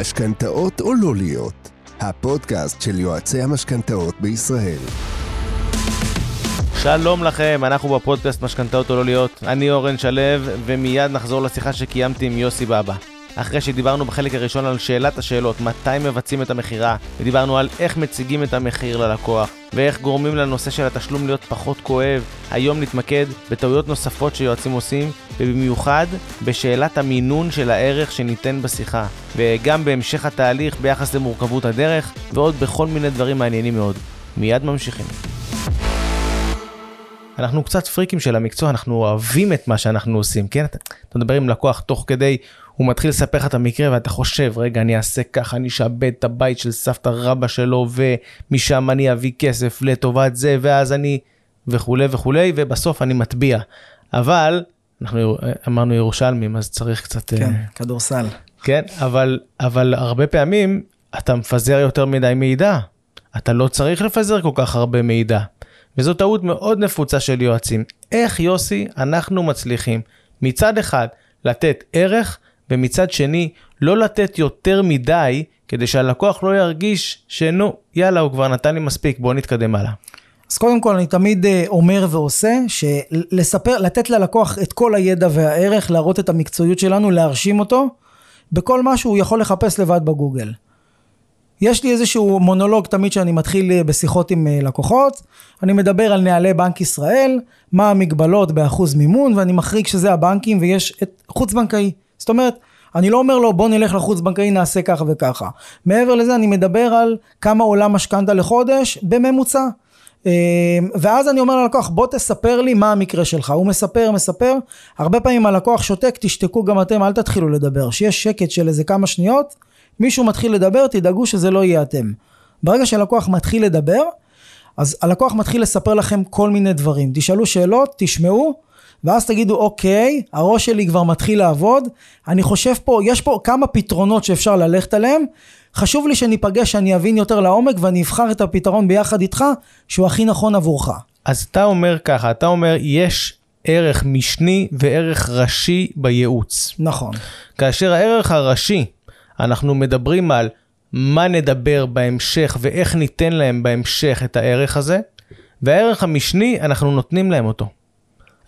משכנתאות או לא להיות, הפודקאסט של יועצי המשכנתאות בישראל. שלום לכם, אנחנו בפודקאסט משכנתאות או לא להיות, אני אורן שלו, ומיד נחזור לשיחה שקיימתי עם יוסי בבא. אחרי שדיברנו בחלק הראשון על שאלת השאלות, מתי מבצעים את המכירה, ודיברנו על איך מציגים את המחיר ללקוח, ואיך גורמים לנושא של התשלום להיות פחות כואב, היום נתמקד בטעויות נוספות שיועצים עושים, ובמיוחד בשאלת המינון של הערך שניתן בשיחה, וגם בהמשך התהליך ביחס למורכבות הדרך, ועוד בכל מיני דברים מעניינים מאוד. מיד ממשיכים. אנחנו קצת פריקים של המקצוע, אנחנו אוהבים את מה שאנחנו עושים, כן? אתה, מדבר עם לקוח תוך כדי, הוא מתחיל לספר לך את המקרה ואתה חושב, רגע, אני אעשה ככה, אני אשעבד את הבית של סבתא רבא שלו ומשם אני אביא כסף לטובת זה, ואז אני וכולי וכולי, ובסוף אני מטביע. אבל, אנחנו אמרנו ירושלמים, אז צריך קצת... כן, uh, כדורסל. כן, אבל, אבל הרבה פעמים אתה מפזר יותר מדי מידע. אתה לא צריך לפזר כל כך הרבה מידע. וזו טעות מאוד נפוצה של יועצים. איך יוסי אנחנו מצליחים מצד אחד לתת ערך ומצד שני לא לתת יותר מדי כדי שהלקוח לא ירגיש שנו יאללה הוא כבר נתן לי מספיק בוא נתקדם הלאה. אז קודם כל אני תמיד אה, אומר ועושה שלספר לתת ללקוח את כל הידע והערך להראות את המקצועיות שלנו להרשים אותו בכל מה שהוא יכול לחפש לבד בגוגל. יש לי איזשהו מונולוג תמיד שאני מתחיל אה, בשיחות עם אה, לקוחות, אני מדבר על נהלי בנק ישראל, מה המגבלות באחוז מימון, ואני מחריג שזה הבנקים ויש את חוץ בנקאי. זאת אומרת, אני לא אומר לו בוא נלך לחוץ בנקאי נעשה ככה וככה. מעבר לזה אני מדבר על כמה עולה משכנתה לחודש בממוצע. אה, ואז אני אומר ללקוח בוא תספר לי מה המקרה שלך הוא מספר מספר הרבה פעמים הלקוח שותק תשתקו גם אתם אל תתחילו לדבר שיש שקט של איזה כמה שניות מישהו מתחיל לדבר, תדאגו שזה לא יהיה אתם. ברגע שהלקוח מתחיל לדבר, אז הלקוח מתחיל לספר לכם כל מיני דברים. תשאלו שאלות, תשמעו, ואז תגידו, אוקיי, הראש שלי כבר מתחיל לעבוד, אני חושב פה, יש פה כמה פתרונות שאפשר ללכת עליהם, חשוב לי שניפגש, שאני אבין יותר לעומק ואני אבחר את הפתרון ביחד איתך, שהוא הכי נכון עבורך. אז אתה אומר ככה, אתה אומר, יש ערך משני וערך ראשי בייעוץ. נכון. כאשר הערך הראשי אנחנו מדברים על מה נדבר בהמשך ואיך ניתן להם בהמשך את הערך הזה, והערך המשני, אנחנו נותנים להם אותו.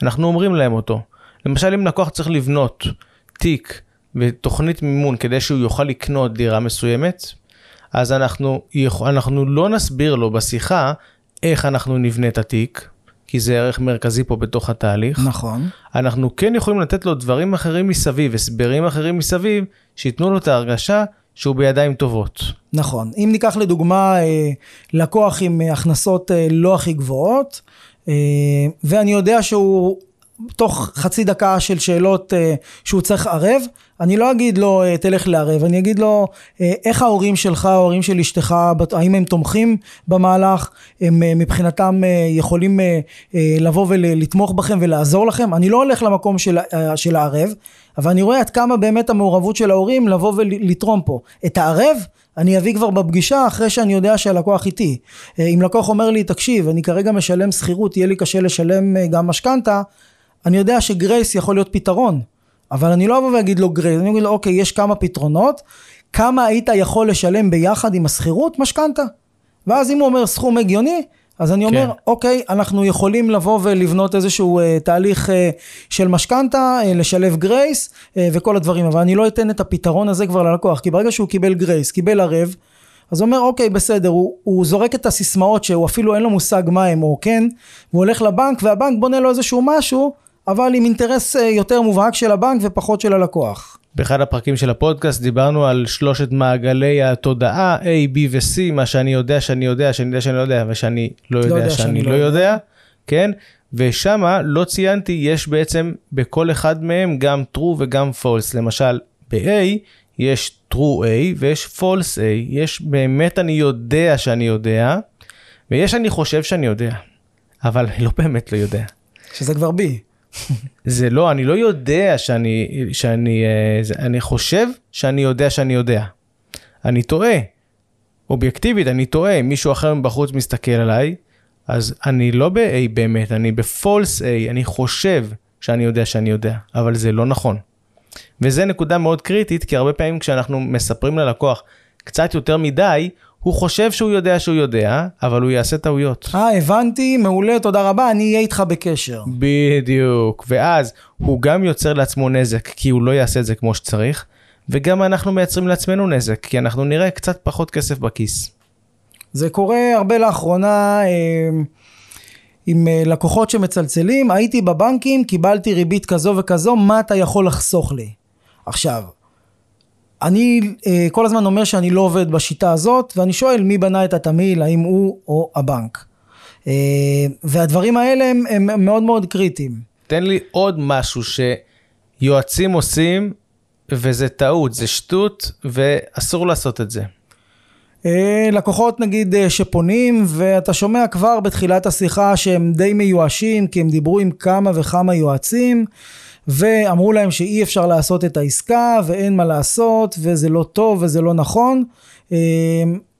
אנחנו אומרים להם אותו. למשל, אם לקוח צריך לבנות תיק ותוכנית מימון כדי שהוא יוכל לקנות דירה מסוימת, אז אנחנו, אנחנו לא נסביר לו בשיחה איך אנחנו נבנה את התיק, כי זה ערך מרכזי פה בתוך התהליך. נכון. אנחנו כן יכולים לתת לו דברים אחרים מסביב, הסברים אחרים מסביב, שייתנו לו את ההרגשה שהוא בידיים טובות. נכון. אם ניקח לדוגמה אה, לקוח עם הכנסות אה, לא הכי גבוהות, ואני יודע שהוא תוך חצי דקה של שאלות שהוא צריך ערב, אני לא אגיד לו אה, תלך לערב, אני אגיד לו אה, איך ההורים שלך, ההורים של אשתך, האם הם תומכים במהלך, הם אה, מבחינתם יכולים לבוא ולתמוך בכם ולעזור לכם, אני לא הולך למקום של, של הערב, אבל אני רואה עד כמה באמת המעורבות של ההורים לבוא ולתרום פה. את הערב אני אביא כבר בפגישה אחרי שאני יודע שהלקוח איתי. אם לקוח אומר לי תקשיב אני כרגע משלם שכירות יהיה לי קשה לשלם גם משכנתה, אני יודע ש grace יכול להיות פתרון. אבל אני לא אבוא ואגיד לו grace, אני אגיד לו אוקיי יש כמה פתרונות, כמה היית יכול לשלם ביחד עם השכירות משכנתה. ואז אם הוא אומר סכום הגיוני, אז אני אומר, כן. אוקיי, אנחנו יכולים לבוא ולבנות איזשהו אה, תהליך אה, של משכנתה, אה, לשלב grace אה, וכל הדברים, אבל אני לא אתן את הפתרון הזה כבר ללקוח, כי ברגע שהוא קיבל grace, קיבל ערב, אז הוא אומר, אוקיי, בסדר, הוא, הוא זורק את הסיסמאות שהוא אפילו אין לו מושג מה הם או כן, והוא הולך לבנק, והבנק בונה לו איזשהו משהו, אבל עם אינטרס אה, יותר מובהק של הבנק ופחות של הלקוח. באחד הפרקים של הפודקאסט דיברנו על שלושת מעגלי התודעה A, B ו-C, מה שאני יודע שאני יודע, שאני יודע שאני לא יודע, ושאני לא יודע, לא יודע שאני לא, לא יודע, יודע, כן? ושמה לא ציינתי, יש בעצם בכל אחד מהם גם true וגם false. למשל, ב-A יש true A ויש false A, יש באמת אני יודע שאני יודע, ויש אני חושב שאני יודע, אבל אני לא באמת לא יודע. שזה כבר B. זה לא, אני לא יודע שאני, שאני, אה, אני חושב שאני יודע שאני יודע. אני טועה. אובייקטיבית, אני טועה. מישהו אחר מבחוץ מסתכל עליי, אז אני לא ב-A באמת, אני ב-false A, אני חושב שאני יודע שאני יודע, אבל זה לא נכון. וזה נקודה מאוד קריטית, כי הרבה פעמים כשאנחנו מספרים ללקוח קצת יותר מדי, הוא חושב שהוא יודע שהוא יודע, אבל הוא יעשה טעויות. אה, הבנתי, מעולה, תודה רבה, אני אהיה איתך בקשר. בדיוק, ואז הוא גם יוצר לעצמו נזק, כי הוא לא יעשה את זה כמו שצריך, וגם אנחנו מייצרים לעצמנו נזק, כי אנחנו נראה קצת פחות כסף בכיס. זה קורה הרבה לאחרונה אה, עם אה, לקוחות שמצלצלים, הייתי בבנקים, קיבלתי ריבית כזו וכזו, מה אתה יכול לחסוך לי? עכשיו, אני אה, כל הזמן אומר שאני לא עובד בשיטה הזאת, ואני שואל מי בנה את התמהיל, האם הוא או הבנק. אה, והדברים האלה הם, הם מאוד מאוד קריטיים. תן לי עוד משהו שיועצים עושים, וזה טעות, זה שטות, ואסור לעשות את זה. אה, לקוחות נגיד אה, שפונים ואתה שומע כבר בתחילת השיחה שהם די מיואשים כי הם דיברו עם כמה וכמה יועצים ואמרו להם שאי אפשר לעשות את העסקה ואין מה לעשות וזה לא טוב וזה לא נכון אה,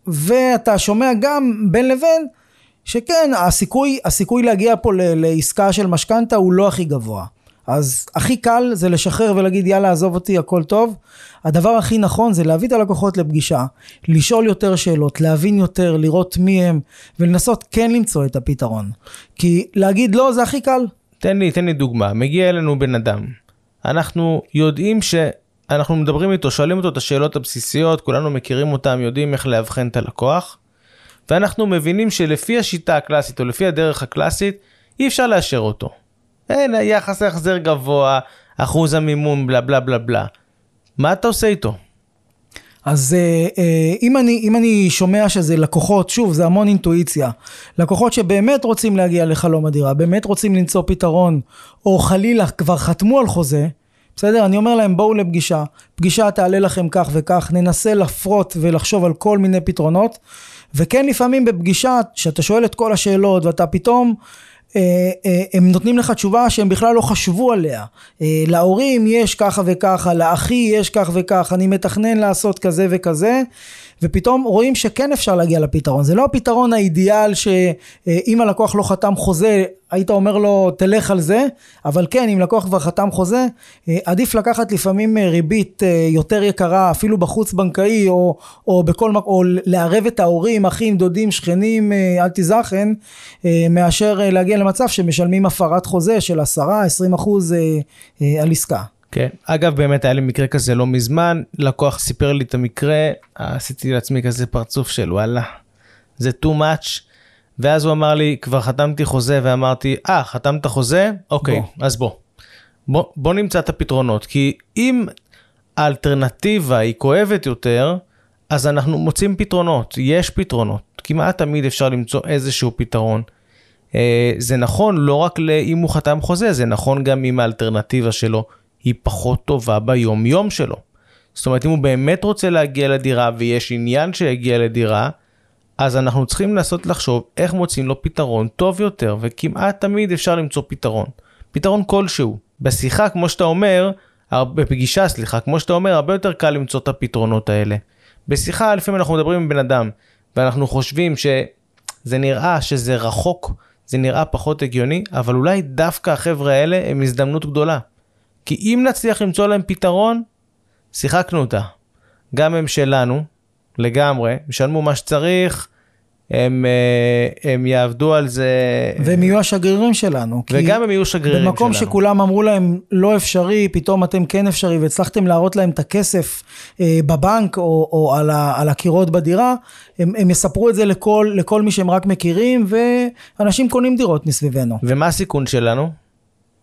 ואתה שומע גם בין לבין שכן הסיכוי, הסיכוי להגיע פה לעסקה של משכנתה הוא לא הכי גבוה אז הכי קל זה לשחרר ולהגיד יאללה עזוב אותי הכל טוב. הדבר הכי נכון זה להביא את הלקוחות לפגישה, לשאול יותר שאלות, להבין יותר, לראות מי הם ולנסות כן למצוא את הפתרון. כי להגיד לא זה הכי קל. תן לי, תן לי דוגמה, מגיע אלינו בן אדם, אנחנו יודעים שאנחנו מדברים איתו, שואלים אותו את השאלות הבסיסיות, כולנו מכירים אותם, יודעים איך לאבחן את הלקוח, ואנחנו מבינים שלפי השיטה הקלאסית או לפי הדרך הקלאסית, אי אפשר לאשר אותו. אין, יחס החזר גבוה, אחוז המימון, בלה בלה בלה בלה. מה אתה עושה איתו? אז אה, אה, אם אני, אם אני שומע שזה לקוחות, שוב, זה המון אינטואיציה. לקוחות שבאמת רוצים להגיע לחלום הדירה, באמת רוצים למצוא פתרון, או חלילה כבר חתמו על חוזה, בסדר? אני אומר להם בואו לפגישה, פגישה תעלה לכם כך וכך, ננסה לפרוט ולחשוב על כל מיני פתרונות, וכן לפעמים בפגישה, שאתה שואל את כל השאלות ואתה פתאום הם נותנים לך תשובה שהם בכלל לא חשבו עליה. אה, להורים יש ככה וככה, לאחי יש כך וכך, אני מתכנן לעשות כזה וכזה, ופתאום רואים שכן אפשר להגיע לפתרון. זה לא הפתרון האידיאל שאם הלקוח לא חתם חוזה, היית אומר לו תלך על זה, אבל כן, אם לקוח כבר חתם חוזה, עדיף לקחת לפעמים ריבית יותר יקרה, אפילו בחוץ בנקאי, או, או בכל או לערב את ההורים, אחים, דודים, שכנים, אל תיזכן, מאשר להגיע למצב שמשלמים הפרת חוזה של 10-20 אחוז על עסקה. כן, אגב באמת היה לי מקרה כזה לא מזמן, לקוח סיפר לי את המקרה, עשיתי לעצמי כזה פרצוף של וואלה, זה too much, ואז הוא אמר לי, כבר חתמתי חוזה, ואמרתי, אה, ah, חתמת חוזה? אוקיי, בוא. אז בוא. בוא. בוא נמצא את הפתרונות, כי אם האלטרנטיבה היא כואבת יותר, אז אנחנו מוצאים פתרונות, יש פתרונות, כמעט תמיד אפשר למצוא איזשהו פתרון. אה, זה נכון לא רק אם הוא חתם חוזה, זה נכון גם אם האלטרנטיבה שלו היא פחות טובה ביום יום שלו. זאת אומרת, אם הוא באמת רוצה להגיע לדירה ויש עניין שיגיע לדירה, אז אנחנו צריכים לנסות לחשוב איך מוצאים לו פתרון טוב יותר, וכמעט תמיד אפשר למצוא פתרון. פתרון כלשהו. בשיחה, כמו שאתה אומר, בפגישה, סליחה, כמו שאתה אומר, הרבה יותר קל למצוא את הפתרונות האלה. בשיחה, לפעמים אנחנו מדברים עם בן אדם, ואנחנו חושבים שזה נראה שזה רחוק, זה נראה פחות הגיוני, אבל אולי דווקא החבר'ה האלה הם הזדמנות גדולה. כי אם נצליח למצוא להם פתרון, שיחקנו אותה. גם הם שלנו, לגמרי, ישלמו מה שצריך, הם, אה, הם יעבדו על זה. והם יהיו השגרירים שלנו. וגם הם יהיו שגרירים שלנו. במקום שכולם אמרו להם לא אפשרי, פתאום אתם כן אפשרי, והצלחתם להראות להם את הכסף אה, בבנק או, או על, ה, על הקירות בדירה, הם, הם יספרו את זה לכל, לכל מי שהם רק מכירים, ואנשים קונים דירות מסביבנו. ומה הסיכון שלנו?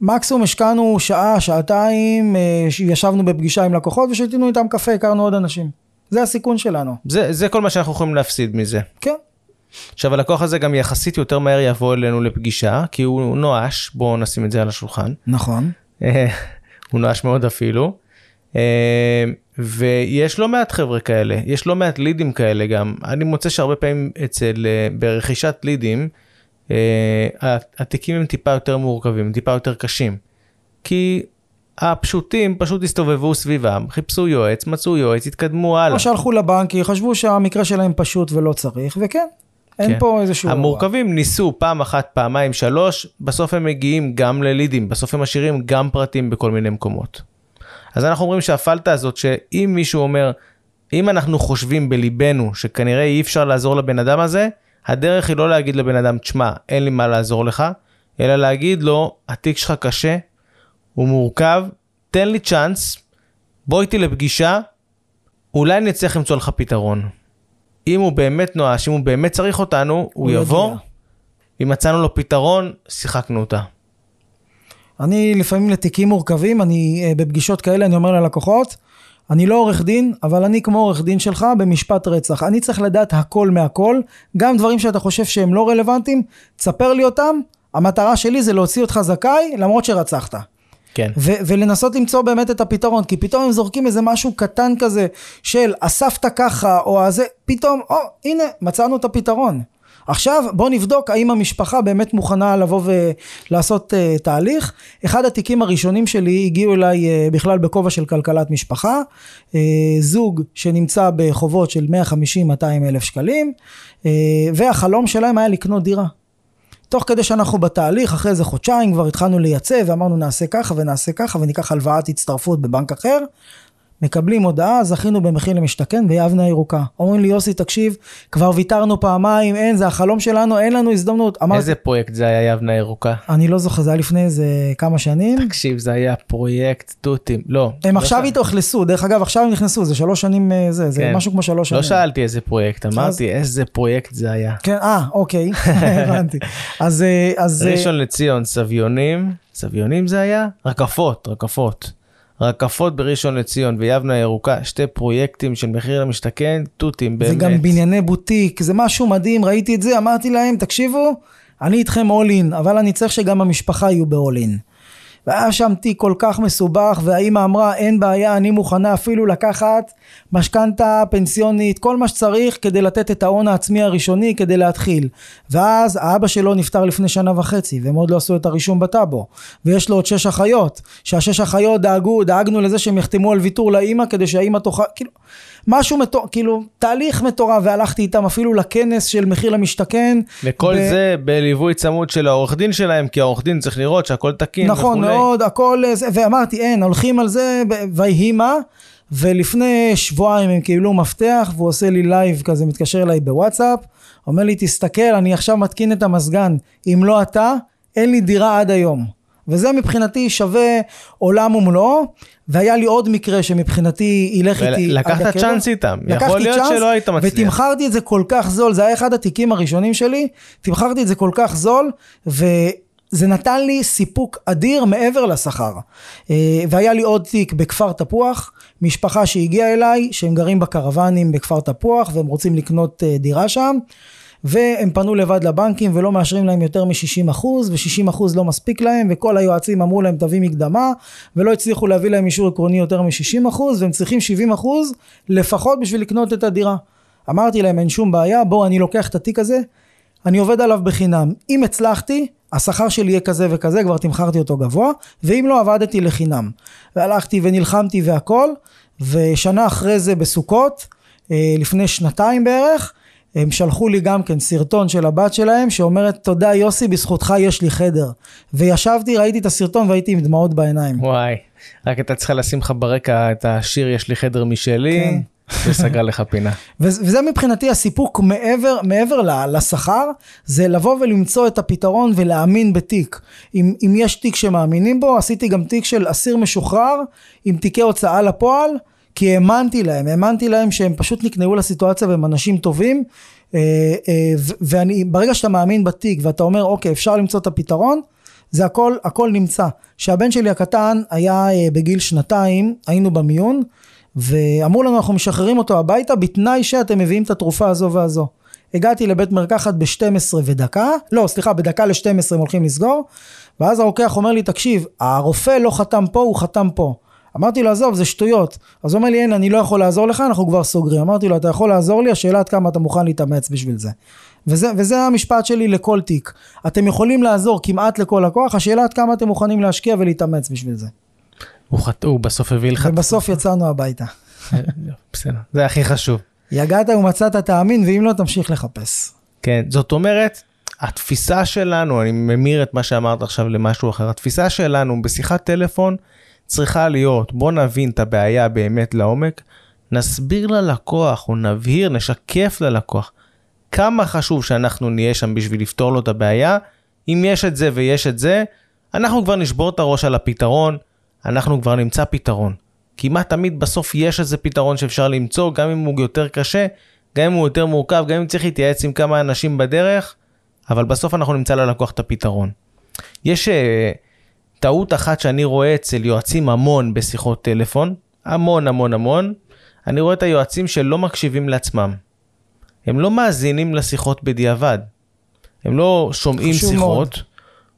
מקסימום השקענו שעה, שעתיים, אה, ישבנו בפגישה עם לקוחות ושתינו איתם קפה, הכרנו עוד אנשים. זה הסיכון שלנו. זה, זה כל מה שאנחנו יכולים להפסיד מזה. כן. עכשיו הלקוח הזה גם יחסית יותר מהר יבוא אלינו לפגישה, כי הוא נואש, בואו נשים את זה על השולחן. נכון. אה, הוא נואש מאוד אפילו. אה, ויש לא מעט חבר'ה כאלה, יש לא מעט לידים כאלה גם. אני מוצא שהרבה פעמים אצל, ברכישת לידים, אה, התיקים הם טיפה יותר מורכבים, טיפה יותר קשים. כי הפשוטים פשוט הסתובבו סביבם, חיפשו יועץ, מצאו יועץ, התקדמו הלאה. או שהלכו לבנק, חשבו שהמקרה שלהם פשוט ולא צריך, וכן, אין כן. פה איזשהו... המורכבים ניסו פעם אחת, פעמיים, שלוש, בסוף הם מגיעים גם ללידים, בסוף הם משאירים גם פרטים בכל מיני מקומות. אז אנחנו אומרים שהפלטה הזאת, שאם מישהו אומר, אם אנחנו חושבים בליבנו שכנראה אי אפשר לעזור לבן אדם הזה, הדרך היא לא להגיד לבן אדם, תשמע, אין לי מה לעזור לך, אלא להגיד לו, התיק שלך קשה, הוא מורכב, תן לי צ'אנס, בוא איתי לפגישה, אולי נצליח למצוא לך פתרון. אם הוא באמת נואש, אם הוא באמת צריך אותנו, הוא, הוא יבוא. אם מצאנו לו פתרון, שיחקנו אותה. אני לפעמים לתיקים מורכבים, אני אה, בפגישות כאלה, אני אומר ללקוחות, אני לא עורך דין, אבל אני כמו עורך דין שלך במשפט רצח. אני צריך לדעת הכל מהכל, גם דברים שאתה חושב שהם לא רלוונטיים, תספר לי אותם, המטרה שלי זה להוציא אותך זכאי, למרות שרצחת. כן. ו- ולנסות למצוא באמת את הפתרון, כי פתאום הם זורקים איזה משהו קטן כזה של אספת ככה, או הזה, פתאום, או, הנה, מצאנו את הפתרון. עכשיו בוא נבדוק האם המשפחה באמת מוכנה לבוא ולעשות uh, תהליך. אחד התיקים הראשונים שלי הגיעו אליי uh, בכלל בכובע של כלכלת משפחה, uh, זוג שנמצא בחובות של 150-200 אלף שקלים, uh, והחלום שלהם היה לקנות דירה. תוך כדי שאנחנו בתהליך, אחרי איזה חודשיים כבר התחלנו לייצא ואמרנו נעשה ככה ונעשה ככה וניקח הלוואת הצטרפות בבנק אחר. מקבלים הודעה, זכינו במחיר למשתכן ביבנה הירוקה. אומרים לי יוסי תקשיב, כבר ויתרנו פעמיים, אין, זה החלום שלנו, אין לנו הזדמנות. אמרתי, איזה פרויקט זה היה יבנה ירוקה? אני לא זוכר, זה היה לפני איזה כמה שנים. תקשיב, זה היה פרויקט תותים. לא. הם לא עכשיו שאל- התאכלסו, דרך אגב עכשיו הם נכנסו, זה שלוש שנים, אה, זה, זה כן. משהו כמו שלוש שנים. לא שאלתי איזה פרויקט, אמרתי איזה פרויקט זה היה. כן, אה, אוקיי, הבנתי. אז, אה, אז, אה, ראשון לציון, סביונים, סביונים זה היה? רקפות, רקפות. רקפות בראשון לציון ויבנה ירוקה, שתי פרויקטים של מחיר למשתכן, תותים, באמת. זה גם בנייני בוטיק, זה משהו מדהים, ראיתי את זה, אמרתי להם, תקשיבו, אני איתכם all in, אבל אני צריך שגם המשפחה יהיו ב-all in. והיה שם תיק כל כך מסובך, והאימא אמרה, אין בעיה, אני מוכנה אפילו לקחת משכנתה פנסיונית, כל מה שצריך כדי לתת את ההון העצמי הראשוני כדי להתחיל. ואז האבא שלו נפטר לפני שנה וחצי, והם עוד לא עשו את הרישום בטאבו. ויש לו עוד שש אחיות, שהשש אחיות דאגו, דאגנו לזה שהם יחתמו על ויתור לאימא כדי שהאימא תוכל, כאילו, משהו מטורף, כאילו, תהליך מטורף, והלכתי איתם אפילו לכנס של מחיר למשתכן. וכל ב- זה בליווי צמוד של העורך דין שלהם, כי העורך דין צריך לראות שהכל תקין נכון וכולי. מאוד, הכל, זה, ואמרתי, אין, הולכים על זה, ויהי מה, ולפני שבועיים הם קיבלו מפתח, והוא עושה לי live כזה, מתקשר אליי בוואטסאפ, אומר לי, תסתכל, אני עכשיו מתקין את המזגן, אם לא אתה, אין לי דירה עד היום. וזה מבחינתי שווה עולם ומלואו, והיה לי עוד מקרה שמבחינתי ילך איתי עד ולקחת הקבר. צ'אנס איתם, יכול להיות צ'אנס, שלא היית מצליח. ותמחרתי את זה כל כך זול, זה היה אחד התיקים הראשונים שלי, תמחרתי את זה כל כך זול, וזה נתן לי סיפוק אדיר מעבר לשכר. אה, והיה לי עוד תיק בכפר תפוח, משפחה שהגיעה אליי, שהם גרים בקרוונים בכפר תפוח, והם רוצים לקנות אה, דירה שם. והם פנו לבד לבנקים ולא מאשרים להם יותר מ-60 אחוז, ו-60 אחוז לא מספיק להם, וכל היועצים אמרו להם תביא מקדמה, ולא הצליחו להביא להם אישור עקרוני יותר מ-60 אחוז, והם צריכים 70 אחוז לפחות בשביל לקנות את הדירה. אמרתי להם אין שום בעיה, בואו אני לוקח את התיק הזה, אני עובד עליו בחינם. אם הצלחתי, השכר שלי יהיה כזה וכזה, כבר תמכרתי אותו גבוה, ואם לא, עבדתי לחינם. והלכתי ונלחמתי והכל, ושנה אחרי זה בסוכות, אה, לפני שנתיים בערך, הם שלחו לי גם כן סרטון של הבת שלהם שאומרת תודה יוסי בזכותך יש לי חדר וישבתי ראיתי את הסרטון והייתי עם דמעות בעיניים וואי, רק הייתה צריכה לשים לך ברקע את השיר יש לי חדר משלי, כן. וסגר לך פינה. וזה מבחינתי הסיפוק מעבר, מעבר לשכר, זה לבוא ולמצוא את הפתרון ולהאמין בתיק. אם, אם יש תיק שמאמינים בו, עשיתי גם תיק של אסיר משוחרר עם תיקי הוצאה לפועל, כי האמנתי להם, האמנתי להם שהם פשוט נקנעו לסיטואציה והם אנשים טובים. אה, אה, ואני, ברגע שאתה מאמין בתיק ואתה אומר, אוקיי, אפשר למצוא את הפתרון, זה הכל, הכל נמצא. שהבן שלי הקטן היה אה, בגיל שנתיים, היינו במיון, ואמרו לנו אנחנו משחררים אותו הביתה בתנאי שאתם מביאים את התרופה הזו והזו. הגעתי לבית מרקחת ב-12 ודקה, לא סליחה בדקה ל-12 הם הולכים לסגור, ואז הרוקח אומר לי תקשיב הרופא לא חתם פה הוא חתם פה. אמרתי לו עזוב זה שטויות, אז הוא אומר לי אין אני לא יכול לעזור לך אנחנו כבר סוגרים, אמרתי לו אתה יכול לעזור לי השאלה עד כמה אתה מוכן להתאמץ בשביל זה. וזה, וזה המשפט שלי לכל תיק, אתם יכולים לעזור כמעט לכל לקוח, השאלה עד כמה אתם מוכנים להשקיע ולהתאמץ בשביל זה. הוא חט- הוא בסוף הביא לך, ובסוף יצאנו הביתה. בסדר, זה הכי חשוב. יגעת ומצאת תאמין, ואם לא, תמשיך לחפש. כן, זאת אומרת, התפיסה שלנו, אני ממיר את מה שאמרת עכשיו למשהו אחר, התפיסה שלנו בשיחת טלפון צריכה להיות, בוא נבין את הבעיה באמת לעומק, נסביר ללקוח או נבהיר, נשקף ללקוח כמה חשוב שאנחנו נהיה שם בשביל לפתור לו את הבעיה. אם יש את זה ויש את זה, אנחנו כבר נשבור את הראש על הפתרון, אנחנו כבר נמצא פתרון. כמעט תמיד בסוף יש איזה פתרון שאפשר למצוא, גם אם הוא יותר קשה, גם אם הוא יותר מורכב, גם אם צריך להתייעץ עם כמה אנשים בדרך, אבל בסוף אנחנו נמצא ללקוח את הפתרון. יש uh, טעות אחת שאני רואה אצל יועצים המון בשיחות טלפון, המון המון המון, אני רואה את היועצים שלא מקשיבים לעצמם. הם לא מאזינים לשיחות בדיעבד. הם לא שומעים שיחות, מאוד.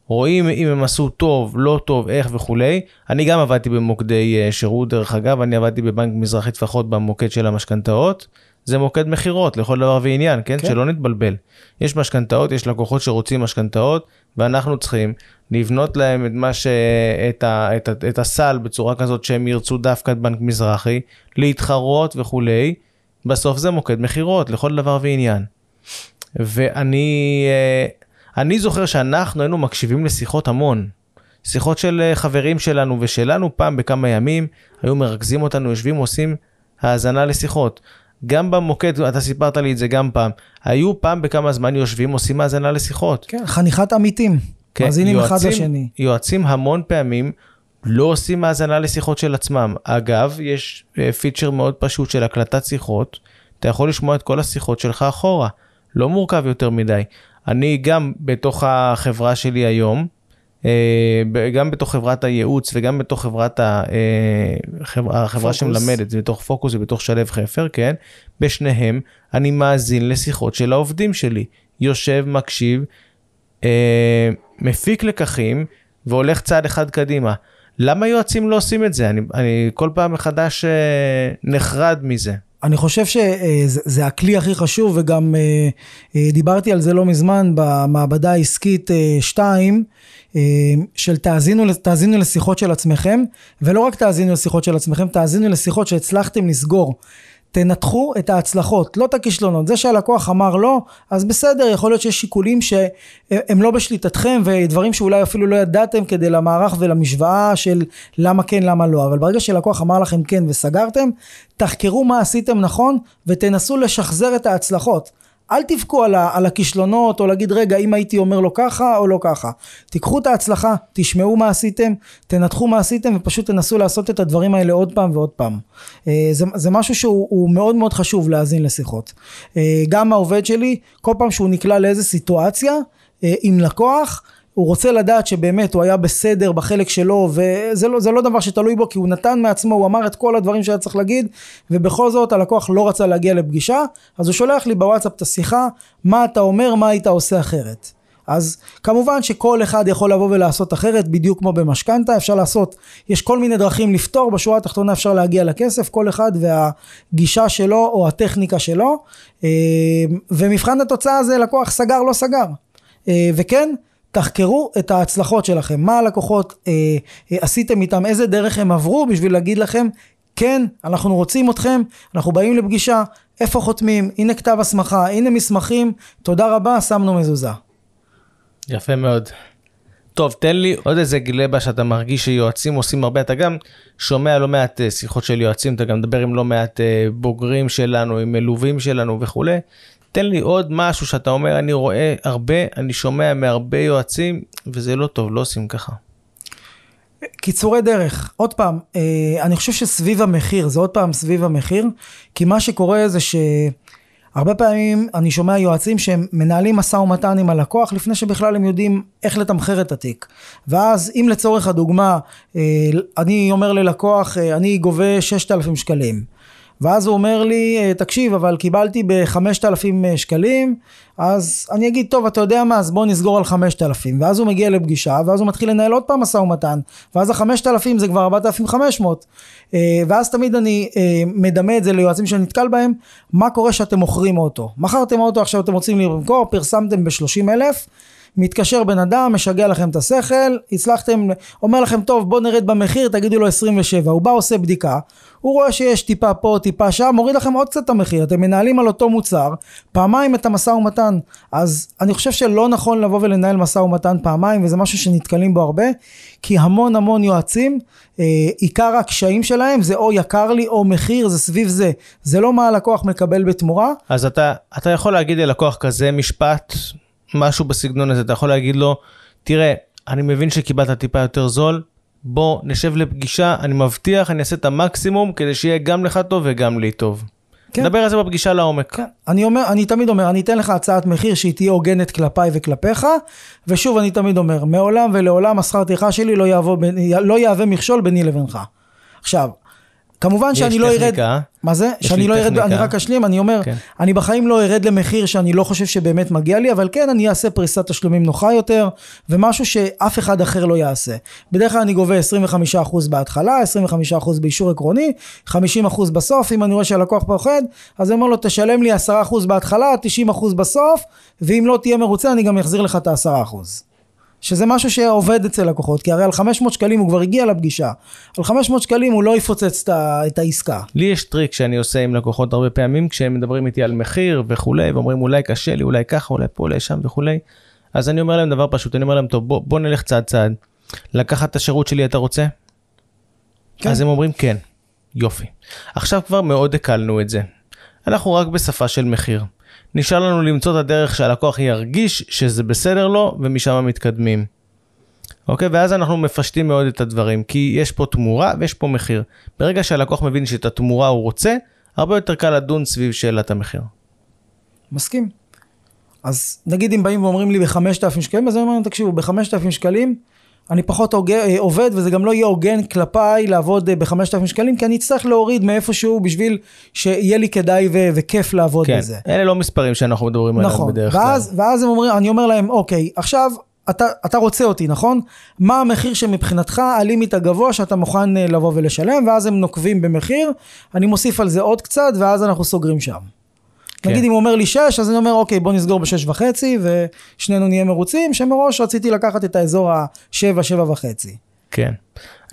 רואים אם הם עשו טוב, לא טוב, איך וכולי. אני גם עבדתי במוקדי אה, שירות, דרך אגב, אני עבדתי בבנק מזרחי טפחות במוקד של המשכנתאות. זה מוקד מכירות לכל דבר ועניין, כן? כן? שלא נתבלבל. יש משכנתאות, יש לקוחות שרוצים משכנתאות, ואנחנו צריכים לבנות להם את, מה ש... את, ה... את, ה... את הסל בצורה כזאת שהם ירצו דווקא את בנק מזרחי, להתחרות וכולי. בסוף זה מוקד מכירות לכל דבר ועניין. ואני אה, אני זוכר שאנחנו היינו מקשיבים לשיחות המון. שיחות של אה, חברים שלנו ושלנו פעם בכמה ימים, היו מרכזים אותנו, יושבים, עושים האזנה לשיחות. גם במוקד, אתה סיפרת לי את זה גם פעם, היו פעם בכמה זמן יושבים, עושים האזנה לשיחות. כן, חניכת עמיתים. כן, מאזינים אחד לשני. יועצים המון פעמים לא עושים האזנה לשיחות של עצמם. אגב, יש פיצ'ר אה, מאוד פשוט של הקלטת שיחות, אתה יכול לשמוע את כל השיחות שלך אחורה. לא מורכב יותר מדי. אני גם בתוך החברה שלי היום, אה, גם בתוך חברת הייעוץ וגם בתוך חברת ה, אה, החברה, החברה שמלמדת, זה בתוך פוקוס ובתוך שלו חפר, כן? בשניהם אני מאזין לשיחות של העובדים שלי. יושב, מקשיב, אה, מפיק לקחים והולך צעד אחד קדימה. למה יועצים לא עושים את זה? אני, אני כל פעם מחדש נחרד מזה. אני חושב שזה הכלי הכי חשוב וגם אה, אה, דיברתי על זה לא מזמן במעבדה העסקית 2 אה, של תאזינו, תאזינו לשיחות של עצמכם ולא רק תאזינו לשיחות של עצמכם תאזינו לשיחות שהצלחתם לסגור תנתחו את ההצלחות, לא את הכישלונות. זה שהלקוח אמר לא, אז בסדר, יכול להיות שיש שיקולים שהם לא בשליטתכם ודברים שאולי אפילו לא ידעתם כדי למערך ולמשוואה של למה כן, למה לא. אבל ברגע שלקוח אמר לכם כן וסגרתם, תחקרו מה עשיתם נכון ותנסו לשחזר את ההצלחות. אל תבכו על, על הכישלונות או להגיד רגע אם הייתי אומר לו ככה או לא ככה. תיקחו את ההצלחה, תשמעו מה עשיתם, תנתחו מה עשיתם ופשוט תנסו לעשות את הדברים האלה עוד פעם ועוד פעם. אה, זה, זה משהו שהוא מאוד מאוד חשוב להאזין לשיחות. אה, גם העובד שלי, כל פעם שהוא נקלע לאיזה סיטואציה אה, עם לקוח, הוא רוצה לדעת שבאמת הוא היה בסדר בחלק שלו וזה לא, לא דבר שתלוי בו כי הוא נתן מעצמו, הוא אמר את כל הדברים שהיה צריך להגיד ובכל זאת הלקוח לא רצה להגיע לפגישה אז הוא שולח לי בוואטסאפ את השיחה מה אתה אומר מה היית עושה אחרת. אז כמובן שכל אחד יכול לבוא ולעשות אחרת בדיוק כמו במשכנתה אפשר לעשות יש כל מיני דרכים לפתור בשורה התחתונה אפשר להגיע לכסף כל אחד והגישה שלו או הטכניקה שלו אה, ומבחן התוצאה זה לקוח סגר לא סגר. אה, וכן תחקרו את ההצלחות שלכם, מה הלקוחות אה, אה, עשיתם איתם, איזה דרך הם עברו בשביל להגיד לכם כן, אנחנו רוצים אתכם, אנחנו באים לפגישה, איפה חותמים, הנה כתב הסמכה, הנה מסמכים, תודה רבה, שמנו מזוזה. יפה מאוד. טוב, תן לי עוד איזה גלבה שאתה מרגיש שיועצים עושים הרבה, אתה גם שומע לא מעט אה, שיחות של יועצים, אתה גם מדבר עם לא מעט אה, בוגרים שלנו, עם מלווים שלנו וכולי. תן לי עוד משהו שאתה אומר, אני רואה הרבה, אני שומע מהרבה יועצים, וזה לא טוב, לא עושים ככה. קיצורי דרך, עוד פעם, אה, אני חושב שסביב המחיר, זה עוד פעם סביב המחיר, כי מה שקורה זה שהרבה פעמים אני שומע יועצים שהם מנהלים משא ומתן עם הלקוח לפני שבכלל הם יודעים איך לתמחר את התיק. ואז אם לצורך הדוגמה, אה, אני אומר ללקוח, אה, אני גובה 6,000 שקלים. ואז הוא אומר לי, אה, תקשיב, אבל קיבלתי ב-5,000 אה, שקלים, אז אני אגיד, טוב, אתה יודע מה, אז בוא נסגור על 5,000. ואז הוא מגיע לפגישה, ואז הוא מתחיל לנהל עוד פעם משא ומתן, ואז ה-5,000 זה כבר 4,500. אה, ואז תמיד אני מדמה את זה ליועצים שאני נתקל בהם, מה קורה שאתם מוכרים אוטו. מכרתם אוטו, עכשיו אתם רוצים למכור, פרסמתם ב-30,000, מתקשר בן אדם, משגע לכם את השכל, הצלחתם, אומר לכם, טוב, בוא נרד במחיר, תגידו לו 27. הוא בא, עושה בדיקה, הוא רואה שיש טיפה פה, טיפה שם, מוריד לכם עוד קצת את המחיר. אתם מנהלים על אותו מוצר, פעמיים את המשא ומתן. אז אני חושב שלא נכון לבוא ולנהל משא ומתן פעמיים, וזה משהו שנתקלים בו הרבה, כי המון המון יועצים, אה, עיקר הקשיים שלהם זה או יקר לי או מחיר, זה סביב זה. זה לא מה הלקוח מקבל בתמורה. אז אתה, אתה יכול להגיד ללקוח כזה משפט, משהו בסגנון הזה, אתה יכול להגיד לו, תראה, אני מבין שקיבלת טיפה יותר זול, בוא נשב לפגישה, אני מבטיח, אני אעשה את המקסימום כדי שיהיה גם לך טוב וגם לי טוב. כן. נדבר על זה בפגישה לעומק. כן. אני אומר, אני תמיד אומר, אני אתן לך הצעת מחיר שהיא תהיה הוגנת כלפיי וכלפיך, ושוב אני תמיד אומר, מעולם ולעולם השכר טרחה שלי לא, יעבור, לא יהווה מכשול ביני לבינך. עכשיו, כמובן שאני לא ארד... יש טכניקה. מה זה? שאני לא ארד. אני רק אשלים, אני אומר, כן. אני בחיים לא ארד למחיר שאני לא חושב שבאמת מגיע לי, אבל כן, אני אעשה פריסת תשלומים נוחה יותר, ומשהו שאף אחד אחר לא יעשה. בדרך כלל אני גובה 25% בהתחלה, 25% באישור עקרוני, 50% בסוף, אם אני רואה שהלקוח פוחד, אז אני אומר לו, תשלם לי 10% בהתחלה, 90% בסוף, ואם לא תהיה מרוצה, אני גם אחזיר לך את ה-10%. שזה משהו שעובד אצל לקוחות, כי הרי על 500 שקלים הוא כבר הגיע לפגישה. על 500 שקלים הוא לא יפוצץ את העסקה. לי יש טריק שאני עושה עם לקוחות הרבה פעמים כשהם מדברים איתי על מחיר וכולי ואומרים אולי קשה לי אולי ככה אולי פה אולי שם וכולי. אז אני אומר להם דבר פשוט אני אומר להם טוב בוא, בוא נלך צעד צעד. לקחת את השירות שלי אתה רוצה? כן. אז הם אומרים כן. יופי. עכשיו כבר מאוד הקלנו את זה. אנחנו רק בשפה של מחיר. נשאר לנו למצוא את הדרך שהלקוח ירגיש שזה בסדר לו ומשם מתקדמים. אוקיי? ואז אנחנו מפשטים מאוד את הדברים, כי יש פה תמורה ויש פה מחיר. ברגע שהלקוח מבין שאת התמורה הוא רוצה, הרבה יותר קל לדון סביב שאלת המחיר. מסכים. אז נגיד אם באים ואומרים לי ב-5,000 שקלים, אז אני אומר להם, תקשיבו, ב-5,000 שקלים אני פחות. אה, עובד, וזה גם לא יהיה הוגן כלפיי לעבוד אה, ב-5,000 שקלים, כי אני אצטרך להוריד מאיפשהו בשביל שיהיה לי כדאי ו- וכיף לעבוד כן, בזה. אלה לא מספרים שאנחנו מדברים עליהם נכון, בדרך כלל. ואז הם אומרים, אני אומר להם, אוקיי, עכשיו אתה, אתה רוצה אותי, נכון? מה המחיר שמבחינתך הלימיט הגבוה שאתה מוכן אה, לבוא ולשלם, ואז הם נוקבים במחיר, אני מוסיף על זה עוד קצת, ואז אנחנו סוגרים שם. כן. נגיד אם הוא אומר לי 6, אז אני אומר, אוקיי, בוא נסגור ב-6 וחצי, ושנינו נהיה מרוצים, שמראש רציתי לקחת את האזור ה-7, 7 וחצי. כן,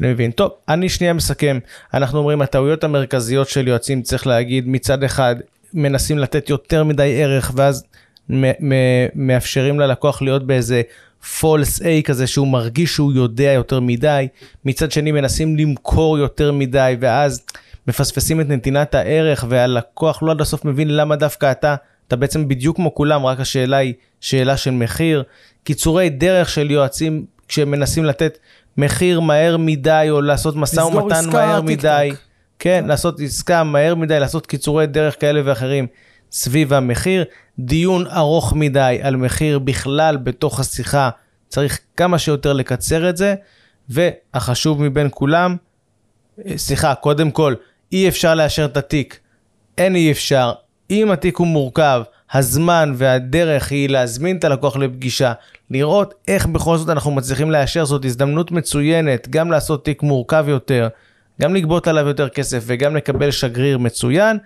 אני מבין. טוב, אני שנייה מסכם. אנחנו אומרים הטעויות המרכזיות של יועצים צריך להגיד מצד אחד מנסים לתת יותר מדי ערך ואז מאפשרים ללקוח להיות באיזה false A כזה שהוא מרגיש שהוא יודע יותר מדי. מצד שני מנסים למכור יותר מדי ואז מפספסים את נתינת הערך והלקוח לא עד הסוף מבין למה דווקא אתה, אתה בעצם בדיוק כמו כולם, רק השאלה היא שאלה של מחיר. קיצורי דרך של יועצים כשהם מנסים לתת מחיר מהר מדי או לעשות משא ומתן מהר מדי. טק. כן, לעשות עסקה מהר מדי, לעשות קיצורי דרך כאלה ואחרים סביב המחיר. דיון ארוך מדי על מחיר בכלל בתוך השיחה, צריך כמה שיותר לקצר את זה. והחשוב מבין כולם, אה, סליחה, קודם כל, אי אפשר לאשר את התיק. אין אי אפשר. אם התיק הוא מורכב, הזמן והדרך היא להזמין את הלקוח לפגישה, לראות איך בכל זאת אנחנו מצליחים לאשר, זאת הזדמנות מצוינת גם לעשות תיק מורכב יותר, גם לגבות עליו יותר כסף וגם לקבל שגריר מצוין,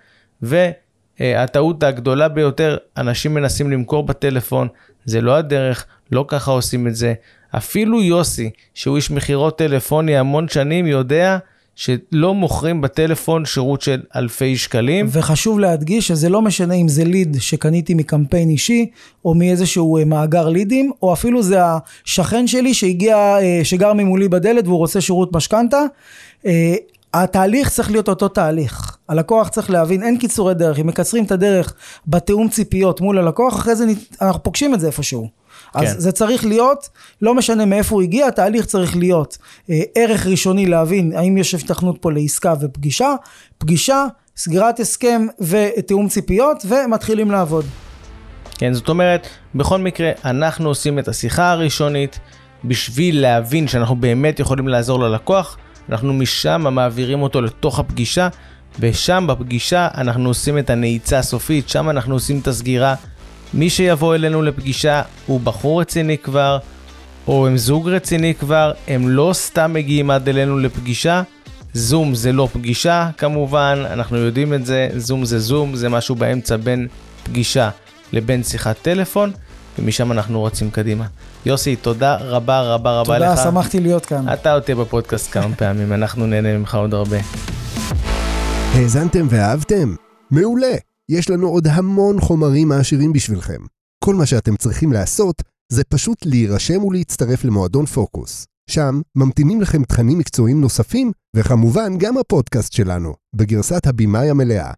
והטעות הגדולה ביותר, אנשים מנסים למכור בטלפון, זה לא הדרך, לא ככה עושים את זה. אפילו יוסי, שהוא איש מכירות טלפוני המון שנים, יודע שלא מוכרים בטלפון שירות של אלפי שקלים. וחשוב להדגיש שזה לא משנה אם זה ליד שקניתי מקמפיין אישי, או מאיזשהו אה, מאגר לידים, או אפילו זה השכן שלי שהגיע, אה, שגר ממולי בדלת והוא רוצה שירות משכנתה. אה, התהליך צריך להיות אותו תהליך. הלקוח צריך להבין, אין קיצורי דרך, אם מקצרים את הדרך בתיאום ציפיות מול הלקוח, אחרי זה אנחנו פוגשים את זה איפשהו. אז כן. זה צריך להיות, לא משנה מאיפה הוא הגיע, התהליך צריך להיות אה, ערך ראשוני להבין האם יש הבטחנות פה לעסקה ופגישה, פגישה, סגירת הסכם ותיאום ציפיות, ומתחילים לעבוד. כן, זאת אומרת, בכל מקרה, אנחנו עושים את השיחה הראשונית בשביל להבין שאנחנו באמת יכולים לעזור ללקוח, אנחנו משם מעבירים אותו לתוך הפגישה, ושם בפגישה אנחנו עושים את הנעיצה הסופית, שם אנחנו עושים את הסגירה. מי שיבוא אלינו לפגישה הוא בחור רציני כבר, או הם זוג רציני כבר, הם לא סתם מגיעים עד אלינו לפגישה. זום זה לא פגישה כמובן, אנחנו יודעים את זה, זום זה זום, זה משהו באמצע בין פגישה לבין שיחת טלפון, ומשם אנחנו רוצים קדימה. יוסי, תודה רבה רבה רבה תודה, לך. שמחתי להיות כאן. אתה עוד תהיה בפודקאסט כמה פעמים, אנחנו נהנה ממך עוד הרבה. האזנתם ואהבתם? מעולה! יש לנו עוד המון חומרים מעשירים בשבילכם. כל מה שאתם צריכים לעשות זה פשוט להירשם ולהצטרף למועדון פוקוס. שם ממתינים לכם תכנים מקצועיים נוספים, וכמובן גם הפודקאסט שלנו, בגרסת הבמאי המלאה.